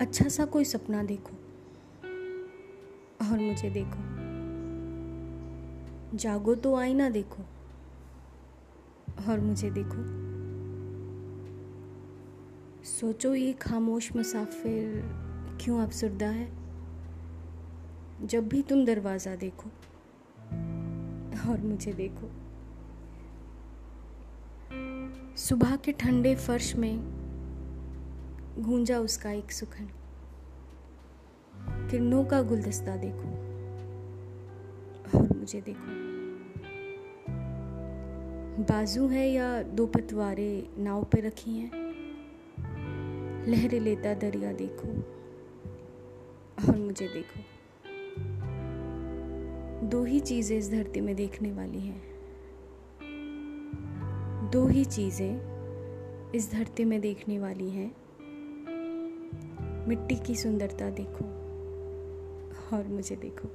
अच्छा सा कोई सपना देखो और मुझे देखो। जागो तो आईना देखो और मुझे देखो। सोचो ये खामोश मुसाफिर क्यों अफसरदा है? जब भी तुम दरवाज़ा देखो और मुझे देखो। सुबह के ठंडे फर्श में गूंजा उसका एक सुखन। किरणों का गुलदस्ता देखो और मुझे देखो। बाजू है या दो पतवारे नाव पे रखी हैं? लहरें लेता दरिया देखो और मुझे देखो। दो ही चीज़ें इस धरती में देखने वाली हैं। दो ही चीज़ें इस धरती में देखने वाली हैं। मिट्टी की सुंदरता देखो और मुझे देखो।